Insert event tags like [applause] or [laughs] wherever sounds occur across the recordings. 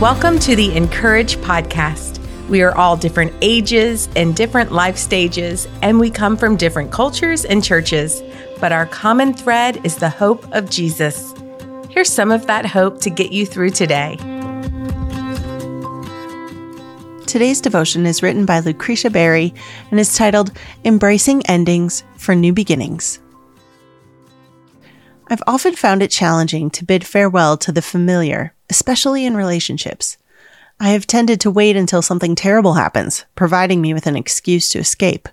Welcome to the Encourage Podcast. We are all different ages and different life stages, and we come from different cultures and churches, but our common thread is the hope of Jesus. Here's some of that hope to get you through today. Today's devotion is written by Lucretia Berry and is titled Embracing Endings for New Beginnings. I've often found it challenging to bid farewell to the familiar, especially in relationships. I have tended to wait until something terrible happens, providing me with an excuse to escape.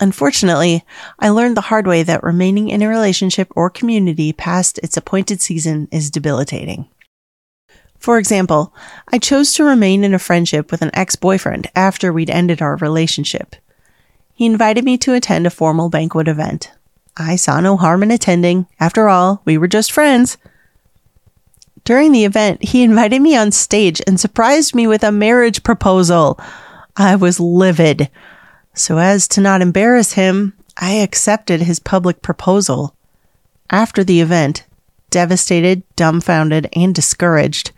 Unfortunately, I learned the hard way that remaining in a relationship or community past its appointed season is debilitating. For example, I chose to remain in a friendship with an ex-boyfriend after we'd ended our relationship. He invited me to attend a formal banquet event. I saw no harm in attending. After all, we were just friends. During the event, he [laughs] invited me on stage and surprised me with a marriage proposal. I was livid. So as to not embarrass him, I accepted his public proposal. After the event, devastated, dumbfounded, and discouraged,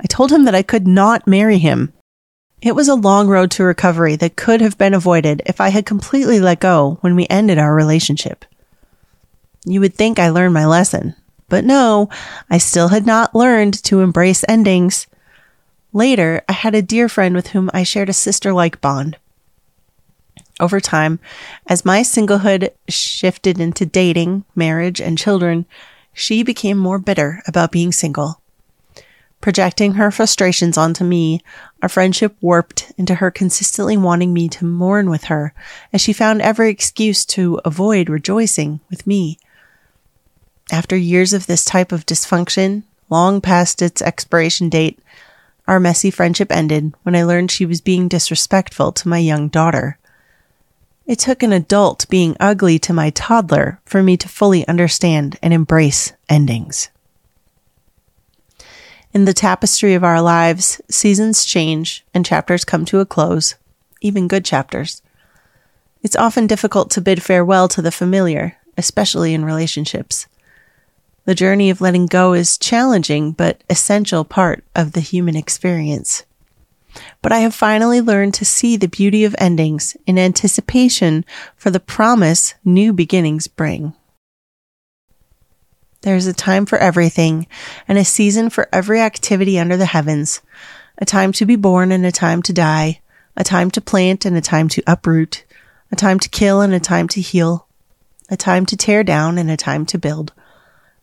I told him that I could not marry him. It was a long road to recovery that could have been avoided if I had completely let go when we ended our relationship. You would think I learned my lesson, but no, I still had not learned to embrace endings. Later, I had a dear friend with whom I shared a sister like bond. Over time, as my singlehood shifted into dating, marriage, and children, she became more bitter about being single. Projecting her frustrations onto me, our friendship warped into her consistently wanting me to mourn with her as she found every excuse to avoid rejoicing with me. After years of this type of dysfunction, long past its expiration date, our messy friendship ended when I learned she was being disrespectful to my young daughter. It took an adult being ugly to my toddler for me to fully understand and embrace endings. In the tapestry of our lives, seasons change and chapters come to a close, even good chapters. It's often difficult to bid farewell to the familiar, especially in relationships. The journey of letting go is challenging but essential part of the human experience. But I have finally learned to see the beauty of endings in anticipation for the promise new beginnings bring. There is a time for everything and a season for every activity under the heavens, a time to be born and a time to die, a time to plant and a time to uproot, a time to kill and a time to heal, a time to tear down and a time to build,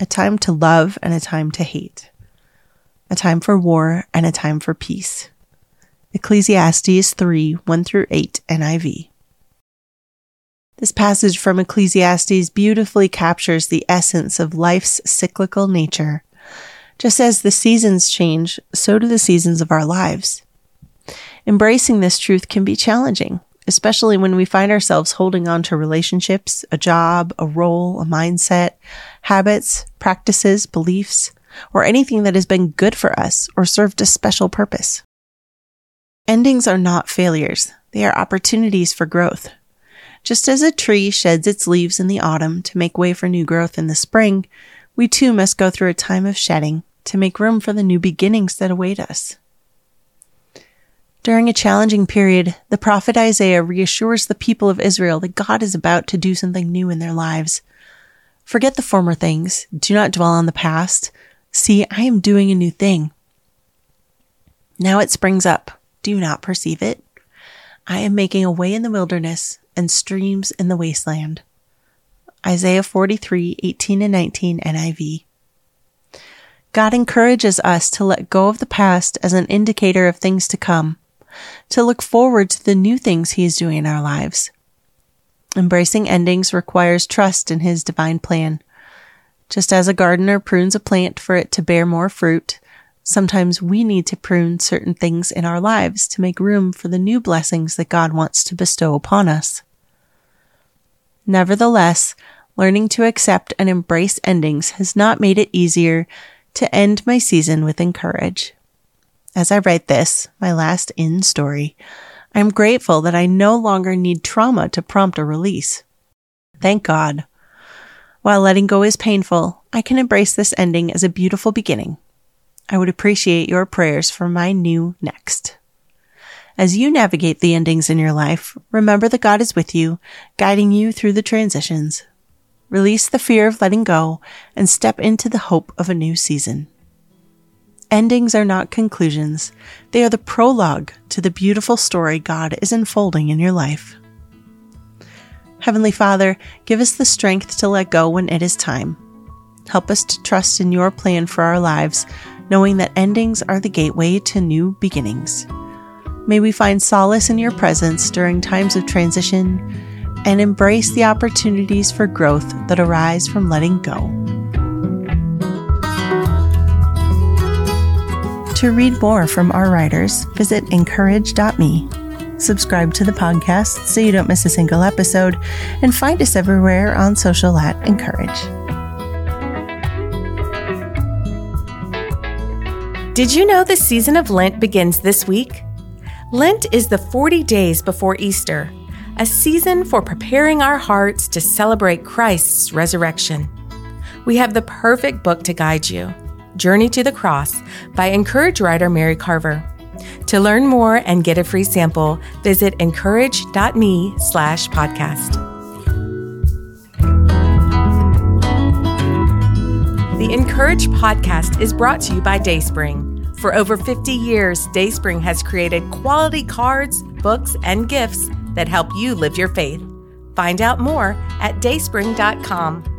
a time to love and a time to hate, a time for war and a time for peace. Ecclesiastes 3 1 through 8 NIV. This passage from Ecclesiastes beautifully captures the essence of life's cyclical nature. Just as the seasons change, so do the seasons of our lives. Embracing this truth can be challenging especially when we find ourselves holding on to relationships, a job, a role, a mindset, habits, practices, beliefs, or anything that has been good for us or served a special purpose. Endings are not failures. They are opportunities for growth. Just as a tree sheds its leaves in the autumn to make way for new growth in the spring, we too must go through a time of shedding to make room for the new beginnings that await us. During a challenging period, the prophet Isaiah reassures the people of Israel that God is about to do something new in their lives. Forget the former things. Do not dwell on the past. See, I am doing a new thing. Now it springs up. Do you not perceive it? I am making a way in the wilderness and streams in the wasteland. Isaiah 43, 18 and 19 NIV. God encourages us to let go of the past as an indicator of things to come to look forward to the new things He is doing in our lives. Embracing endings requires trust in His divine plan. Just as a gardener prunes a plant for it to bear more fruit, Sometimes we need to prune certain things in our lives to make room for the new blessings that God wants to bestow upon us. Nevertheless, learning to accept and embrace endings has not made it easier to end my season with encourage. As I write this, my last in story, I'm grateful that I no longer need trauma to prompt a release. Thank God. While letting go is painful, I can embrace this ending as a beautiful beginning. I would appreciate your prayers for my new next. As you navigate the endings in your life, remember that God is with you, guiding you through the transitions. Release the fear of letting go and step into the hope of a new season. Endings are not conclusions. They are the prologue to the beautiful story God is unfolding in your life. Heavenly Father, give us the strength to let go when it is time. Help us to trust in your plan for our lives, knowing that endings are the gateway to new beginnings. May we find solace in your presence during times of transition and embrace the opportunities for growth that arise from letting go. To read more from our writers, visit incourage.me. Subscribe to the podcast so you don't miss a single episode, and find us everywhere on social at Encourage. Did you know the season of Lent begins this week? Lent is the 40 days before Easter, a season for preparing our hearts to celebrate Christ's resurrection. We have the perfect book to guide you Journey to the Cross by Encourage writer Mary Carver. To learn more and get a free sample, visit incourage.me slash podcast. The Encourage podcast is brought to you by DaySpring. For over 50 years, DaySpring has created quality cards, books, and gifts that help you live your faith. Find out more at dayspring.com.